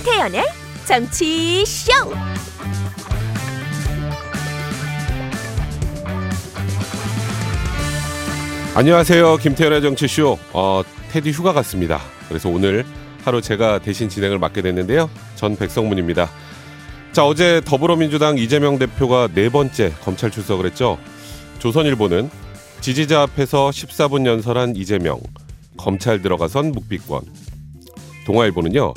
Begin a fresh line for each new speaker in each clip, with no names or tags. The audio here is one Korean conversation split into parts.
김태연의 정치쇼!
안녕하세요. 김태현의 정치쇼. 어, 테디 휴가 갔습니다. 그래서 오늘 하루 제가 대신 진행을 맡게 됐는데요. 전 백성문입니다. 자, 어제 더불어민주당 이재명 대표가 네 번째 검찰 출석을 했죠. 조선일보는 지지자 앞에서 14분 연설한 이재명, 검찰 들어가선 묵비권. 동아일보는요,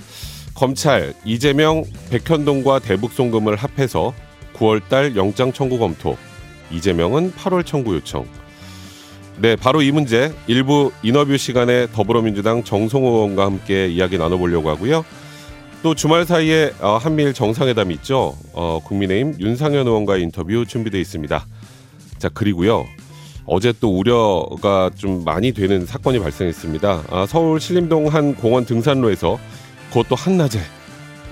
검찰 이재명 백현동과 대북송금을 합해서 9월달 영장 청구 검토, 이재명은 8월 청구 요청. 네, 바로 이 문제 일부 인터뷰 시간에 더불어민주당 정성호 의원과 함께 이야기 나눠보려고 하고요. 또 주말 사이에 어, 한미일 정상회담이 있죠. 어, 국민의힘 윤상현 의원과의 인터뷰 준비되어 있습니다. 자 그리고요. 어제 또 우려가 좀 많이 되는 사건이 발생했습니다. 아, 서울 신림동 한 공원 등산로에서 그것도 한낮에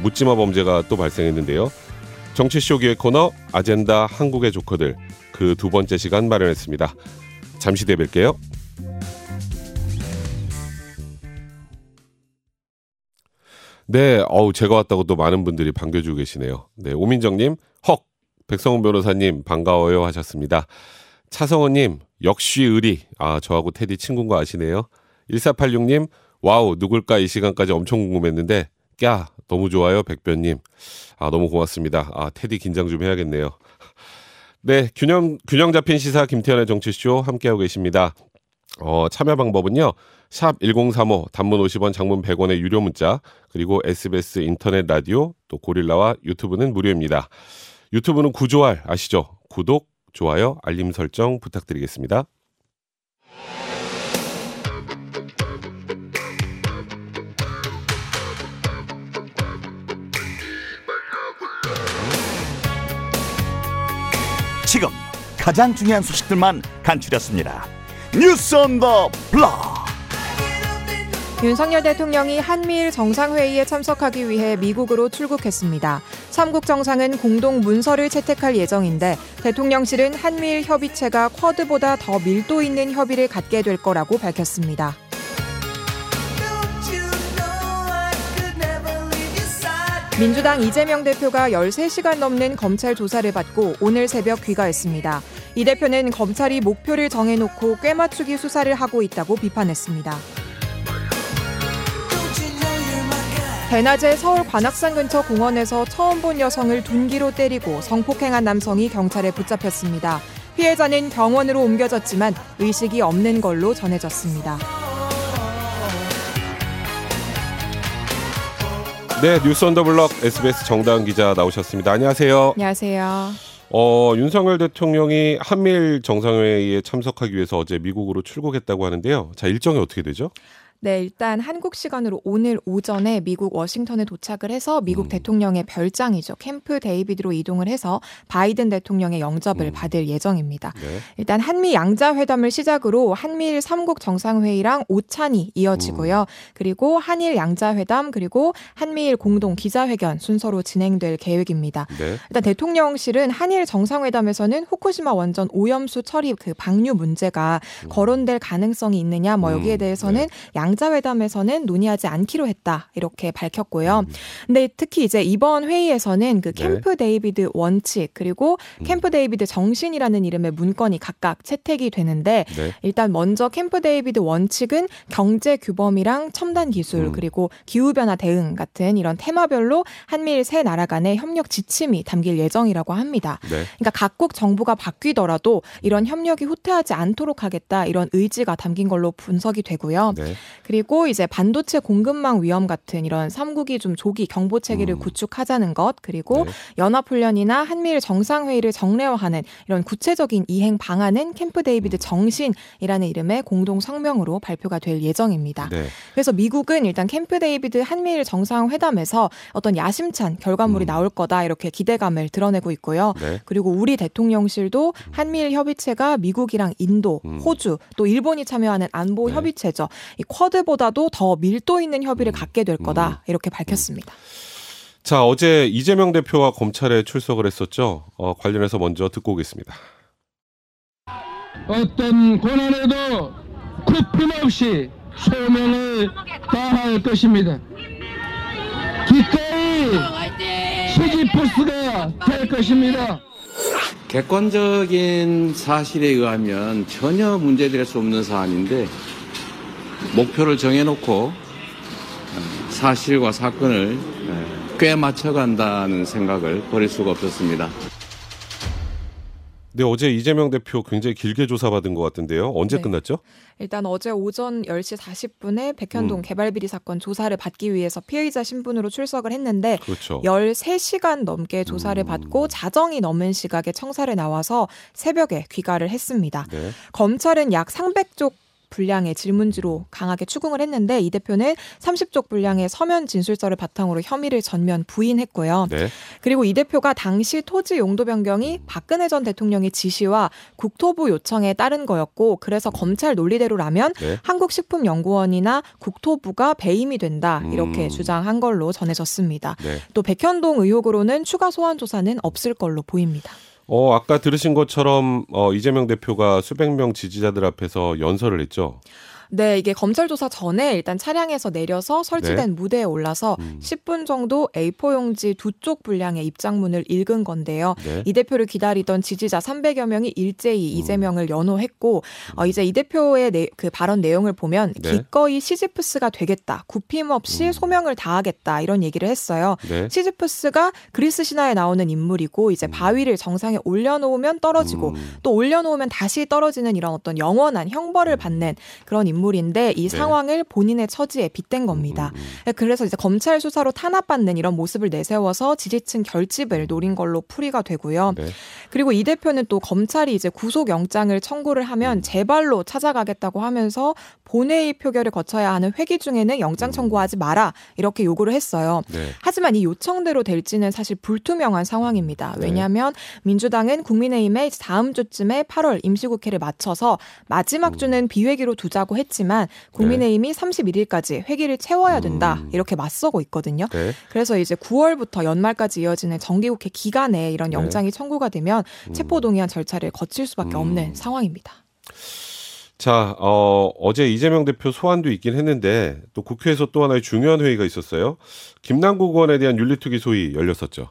묻지마 범죄가 또 발생했는데요. 정치쇼 기획 코너 아젠다 한국의 조커들 그 두 번째 시간 마련했습니다. 잠시 뒤에 뵐게요. 네, 어우 제가 왔다고 또 많은 분들이 반겨주고 계시네요. 네, 오민정님, 헉, 백성훈 변호사님 반가워요 하셨습니다. 차성원님, 역시 의리. 아, 저하고 테디 친구인 거 아시네요. 1486님, 와우, 누굴까 이 시간까지 엄청 궁금했는데, 꺄, 너무 좋아요, 백변님. 아, 너무 고맙습니다. 아, 테디 긴장 좀 해야겠네요. 네, 균형, 균형 잡힌 시사 김태현의 정치쇼 함께하고 계십니다. 어, 참여 방법은요. 샵 1035 단문 50원 장문 100원의 유료 문자 그리고 SBS 인터넷 라디오 또 고릴라와 유튜브는 무료입니다. 유튜브는 구조알 아시죠? 구독, 좋아요, 알림 설정 부탁드리겠습니다.
지금 가장 중요한 소식들만 간추렸습니다. 뉴스 온 더 블럭.
윤석열 대통령이 한미일 정상회의에 참석하기 위해 미국으로 출국했습니다. 삼국 정상은 공동 문서를 채택할 예정인데 대통령실은 한미일 협의체가 쿼드보다 더 밀도 있는 협의를 갖게 될 거라고 밝혔습니다. 민주당 이재명 대표가 13시간 넘는 검찰 조사를 받고 오늘 새벽 귀가했습니다. 이 대표는 검찰이 목표를 정해놓고 꿰맞추기 수사를 하고 있다고 비판했습니다. 대낮에 서울 관악산 근처 공원에서 처음 본 여성을 둔기로 때리고 성폭행한 남성이 경찰에 붙잡혔습니다. 피해자는 병원으로 옮겨졌지만 의식이 없는 걸로 전해졌습니다.
네, 뉴스 언더블럭 SBS 정다은 기자 나오셨습니다. 안녕하세요.
안녕하세요.
어, 윤석열 대통령이 한미일 정상회의에 참석하기 위해서 어제 미국으로 출국했다고 하는데요. 자, 일정이 어떻게 되죠?
네, 일단 한국 시간으로 오늘 오전에 미국 워싱턴에 도착을 해서 미국
음.
대통령의 별장이죠. 캠프 데이비드로 이동을 해서 바이든 대통령의 영접을
음.
받을 예정입니다.
네.
일단 한미 양자 회담을 시작으로 한미일 삼국 정상회의랑 오찬이 이어지고요. 그리고 한일 양자 회담 그리고 한미일 공동 기자회견 순서로 진행될 계획입니다.
네.
일단 대통령실은 한일 정상회담에서는 후쿠시마 원전 오염수 처리 그 방류 문제가 거론될 가능성이 있느냐 뭐 여기에
음,
대해서는 양자회담에서는 논의하지 않기로 했다 이렇게 밝혔고요.
음.
근데 특히 이제 이번 회의에서는 그
네.
캠프 데이비드 원칙 그리고
음.
캠프 데이비드 정신이라는 이름의 문건이 각각 채택이 되는데
네.
일단 먼저 캠프 데이비드 원칙은 경제 규범이랑 첨단 기술
음.
그리고 기후 변화 대응 같은 이런 테마별로 한미일 세 나라 간의 협력 지침이 담길 예정이라고 합니다.
네.
그러니까 각국 정부가 바뀌더라도 이런 협력이 후퇴하지 않도록 하겠다 이런 의지가 담긴 걸로 분석이 되고요.
네.
그리고 이제 반도체 공급망 위험 같은 이런 삼국이 좀 조기 경보 체계를
음.
구축하자는 것 그리고
네.
연합훈련이나 한미일 정상회의를 정례화하는 이런 구체적인 이행 방안은 캠프 데이비드 정신이라는 이름의 공동 성명으로 발표가 될 예정입니다.
네.
그래서 미국은 일단 캠프 데이비드 한미일 정상회담에서 어떤 야심찬 결과물이
음.
나올 거다 이렇게 기대감을 드러내고 있고요.
네.
그리고 우리 대통령실도 한미일 협의체가 미국이랑 인도,
음.
호주, 또 일본이 참여하는 안보
네.
협의체죠. 이 쿼드보다도 더 밀도 있는 협의를
음.
갖게 될 거다
음.
이렇게 밝혔습니다.
자, 어제 이재명 대표와 검찰에 출석을 했었죠. 어, 관련해서 먼저 듣고 오겠습니다.
어떤 고난에도 굽힘 없이 소명을 다할 것입니다. 기꺼이 시지프스가 될 것입니다.
객관적인 사실에 의하면 전혀 문제될 수 없는 사안인데 목표를 정해놓고 어, 사실과 사건을 에, 꽤 맞춰간다는 생각을 버릴 수가 없었습니다.
네, 어제 이재명 대표 굉장히 길게 조사받은 것 같은데요. 언제
네.
끝났죠?
일단 어제 오전 10시 40분에 백현동
음.
개발비리 사건 조사를 받기 위해서 피의자 신분으로 출석을 했는데
그렇죠.
13시간 넘게 조사를
음.
받고 자정이 넘은 시각에 청사를 나와서 새벽에 귀가를 했습니다.
네.
검찰은 약 300쪽 분량의 질문지로 강하게 추궁을 했는데 이 대표는 30쪽 분량의 서면 진술서를 바탕으로 혐의를 전면 부인했고요.
네.
그리고 이 대표가 당시 토지 용도 변경이 박근혜 전 대통령의 지시와 국토부 요청에 따른 거였고 그래서 검찰 논리대로라면
네.
한국식품연구원이나 국토부가 배임이 된다 이렇게
음.
주장한 걸로 전해졌습니다.
네.
또 백현동 의혹으로는 추가 소환 조사는 없을 걸로 보입니다.
어, 아까 들으신 것처럼 어, 이재명 대표가 수백 명 지지자들 앞에서 연설을 했죠.
네, 이게 검찰 조사 전에 일단 차량에서 내려서 설치된 무대에 올라서
네. 음.
10분 정도 A4 용지 두 쪽 분량의 입장문을 읽은 건데요.
네.
이 대표를 기다리던 지지자 300여 명이 일제히
음.
이재명을 연호했고 어, 이제 이 대표의 내, 그 발언 내용을 보면
네.
기꺼이 시지프스가 되겠다, 굽힘 없이
음.
소명을 다하겠다 이런 얘기를 했어요.
네.
시지프스가 그리스 신화에 나오는 인물이고 이제 바위를 정상에 올려놓으면 떨어지고
음.
또 올려놓으면 다시 떨어지는 이런 어떤 영원한 형벌을 받는 그런 인물 인데 이
네.
상황을 본인의 처지에 빗댄 겁니다.
음, 음,
그래서 이제 검찰 수사로 탄압받는 이런 모습을 내세워서 지지층 결집을 노린 걸로 풀이가 되고요.
네.
그리고 이 대표는 또 검찰이 이제 구속영장을 청구를 하면
음.
재발로 찾아가겠다고 하면서 본회의 표결을 거쳐야 하는 회기 중에는 영장 청구하지 마라 이렇게 요구를 했어요.
네.
하지만 이 요청대로 될지는 사실 불투명한 상황입니다.
네.
왜냐하면 민주당은 국민의힘에 다음 주쯤에 8월 임시국회를 마쳐서
음.
마지막 주는 비회기로 두자고 했 지만 국민의힘이 31일까지 회기를 채워야 된다
음.
이렇게 맞서고 있거든요.
네.
그래서 이제 9월부터 연말까지 이어지는 정기국회 기간에 이런
네.
영장이 청구가 되면
음.
체포동의안 절차를 거칠 수밖에
음.
없는 상황입니다.
자, 어, 어제 이재명 대표 소환도 있긴 했는데 또 국회에서 또 하나의 중요한 회의가 있었어요. 김남국 의원에 대한 윤리특위 소위 열렸었죠.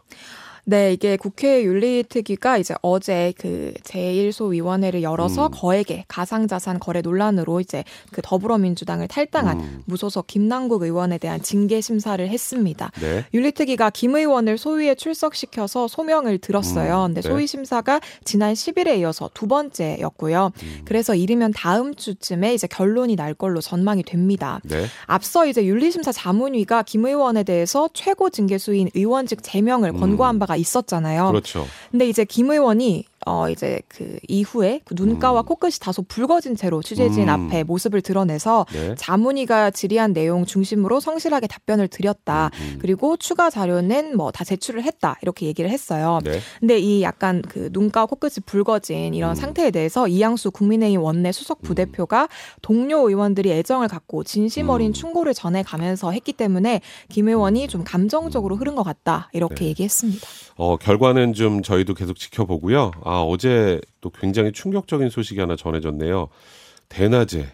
네, 이게 국회 윤리특위가 이제 어제 그 제1소위원회를 열어서
음.
거액의 가상자산 거래 논란으로 이제 그 더불어민주당을 탈당한
음.
무소속 김남국 의원에 대한 징계 심사를 했습니다.
네.
윤리특위가 김 의원을 소위에 출석시켜서 소명을 들었어요.
음,
근데
네.
소위 심사가 지난 10일에 이어서 두 번째였고요.
음.
그래서 이르면 다음 주쯤에 이제 결론이 날 걸로 전망이 됩니다.
네.
앞서 이제 윤리심사 자문위가 김 의원에 대해서 최고 징계 수인 의원직 제명을
음.
권고한 바가 있었잖아요.
그렇죠.
근데 이제 김 의원이 어 이제 그 이후에 그 눈가와
음.
코끝이 다소 붉어진 채로 취재진
음.
앞에 모습을 드러내서
네.
자문위가 질의한 내용 중심으로 성실하게 답변을 드렸다.
음.
그리고 추가 자료는 뭐 다 제출을 했다. 이렇게 얘기를 했어요.
네.
근데 이 약간 그 눈가 코끝이 붉어진 이런
음.
상태에 대해서 이양수 국민의힘 원내 수석 부대표가 동료 의원들이 애정을 갖고 진심 어린
음.
충고를 전해 가면서 했기 때문에 김 의원이 좀 감정적으로 흐른 것 같다 이렇게
네.
얘기했습니다.
어, 결과는 좀 저희도 계속 지켜보고요. 아, 어제 또 굉장히 충격적인 소식이 하나 전해졌네요. 대낮에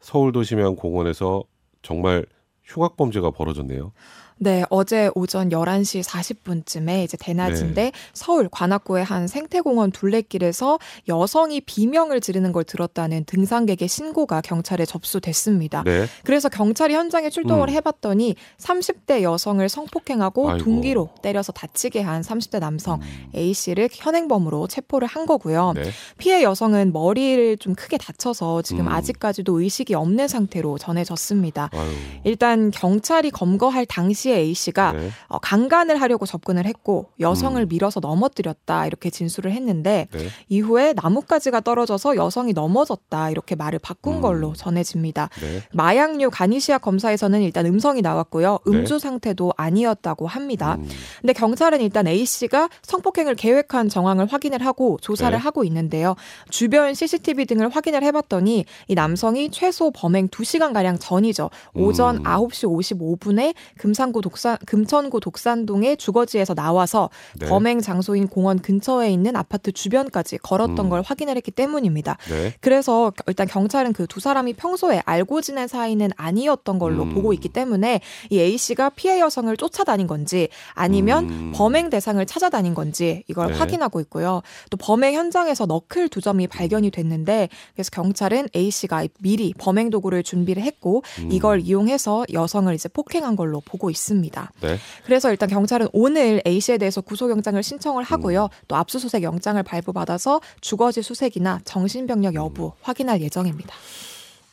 서울 도심양 공원에서 정말 흉악범죄가 벌어졌네요.
네, 어제 오전 11시 40분쯤에 이제 대낮인데
네.
서울 관악구의 한 생태공원 둘레길에서 여성이 비명을 지르는 걸 들었다는 등산객의 신고가 경찰에 접수됐습니다.
네.
그래서 경찰이 현장에 출동을
음.
해봤더니 30대 여성을 성폭행하고
아이고.
둔기로 때려서 다치게 한 30대 남성
음.
A 씨를 현행범으로 체포를 한 거고요.
네.
피해 여성은 머리를 좀 크게 다쳐서 지금
음.
아직까지도 의식이 없는 상태로 전해졌습니다.
아유.
일단 경찰이 검거할 당시 에 A 씨가
네.
어, 강간을 하려고 접근을 했고 여성을
음.
밀어서 넘어뜨렸다 이렇게 진술을 했는데
네.
이후에 나뭇가지가 떨어져서 여성이 넘어졌다 이렇게 말을 바꾼
음.
걸로 전해집니다.
네.
마약류 가니시아 검사에서는 일단 음성이 나왔고요.
네.
음주 상태도 아니었다고 합니다.
음.
근데 경찰은 일단 A 씨가 성폭행을 계획한 정황을 확인을 하고 조사를
네.
하고 있는데요. 주변 CCTV 등을 확인을 해봤더니 이 남성이 최소 범행 2시간 가량 전이죠. 오전
음.
9시 55분에 금산구 금천구 독산 금천구 독산동의 주거지에서 나와서
네.
범행 장소인 공원 근처에 있는 아파트 주변까지 걸었던
음.
걸 확인을 했기 때문입니다.
네.
그래서 겨- 일단 경찰은 그 두 사람이 평소에 알고 지낸 사이는 아니었던 걸로
음.
보고 있기 때문에 이 A 씨가 피해 여성을 쫓아다닌 건지 아니면
음.
범행 대상을 찾아다닌 건지 이걸
네.
확인하고 있고요. 또 범행 현장에서 너클 두 점이 발견이 됐는데 그래서 경찰은 A 씨가 미리 범행 도구를 준비를 했고
음.
이걸 이용해서 여성을 이제 폭행한 걸로 보고 있습니다.
네.
그래서 일단 경찰은 오늘 A 씨에 대해서 구속영장을 신청을
음.
하고요. 또 압수수색 영장을 발부받아서 주거지 수색이나 정신병력 여부 확인할 예정입니다.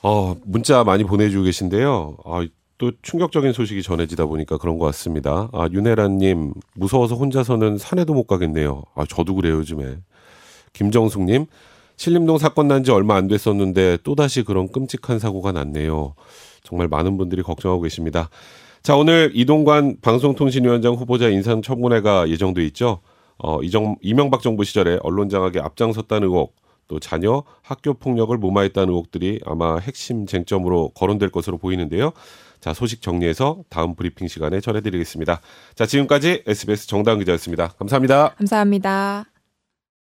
어, 문자 많이 보내주고 계신데요. 아, 또 충격적인 소식이 전해지다 보니까 그런 것 같습니다. 아, 윤혜란님, 무서워서 혼자서는 산에도 못 가겠네요. 아, 저도 그래요, 요즘에. 김정숙님, 신림동 사건 난 지 얼마 안 됐었는데 또다시 그런 끔찍한 사고가 났네요. 정말 많은 분들이 걱정하고 계십니다. 자, 오늘 이동관 방송통신위원장 후보자 인사청문회가 예정돼 있죠. 어, 이정, 이명박 정부 시절에 언론 장악에 앞장섰다는 의혹, 또 자녀 학교 폭력을 무마했다는 의혹들이 아마 핵심 쟁점으로 거론될 것으로 보이는데요. 자, 소식 정리해서 다음 브리핑 시간에 전해드리겠습니다. 자, 지금까지 SBS 정다은 기자였습니다. 감사합니다.
감사합니다.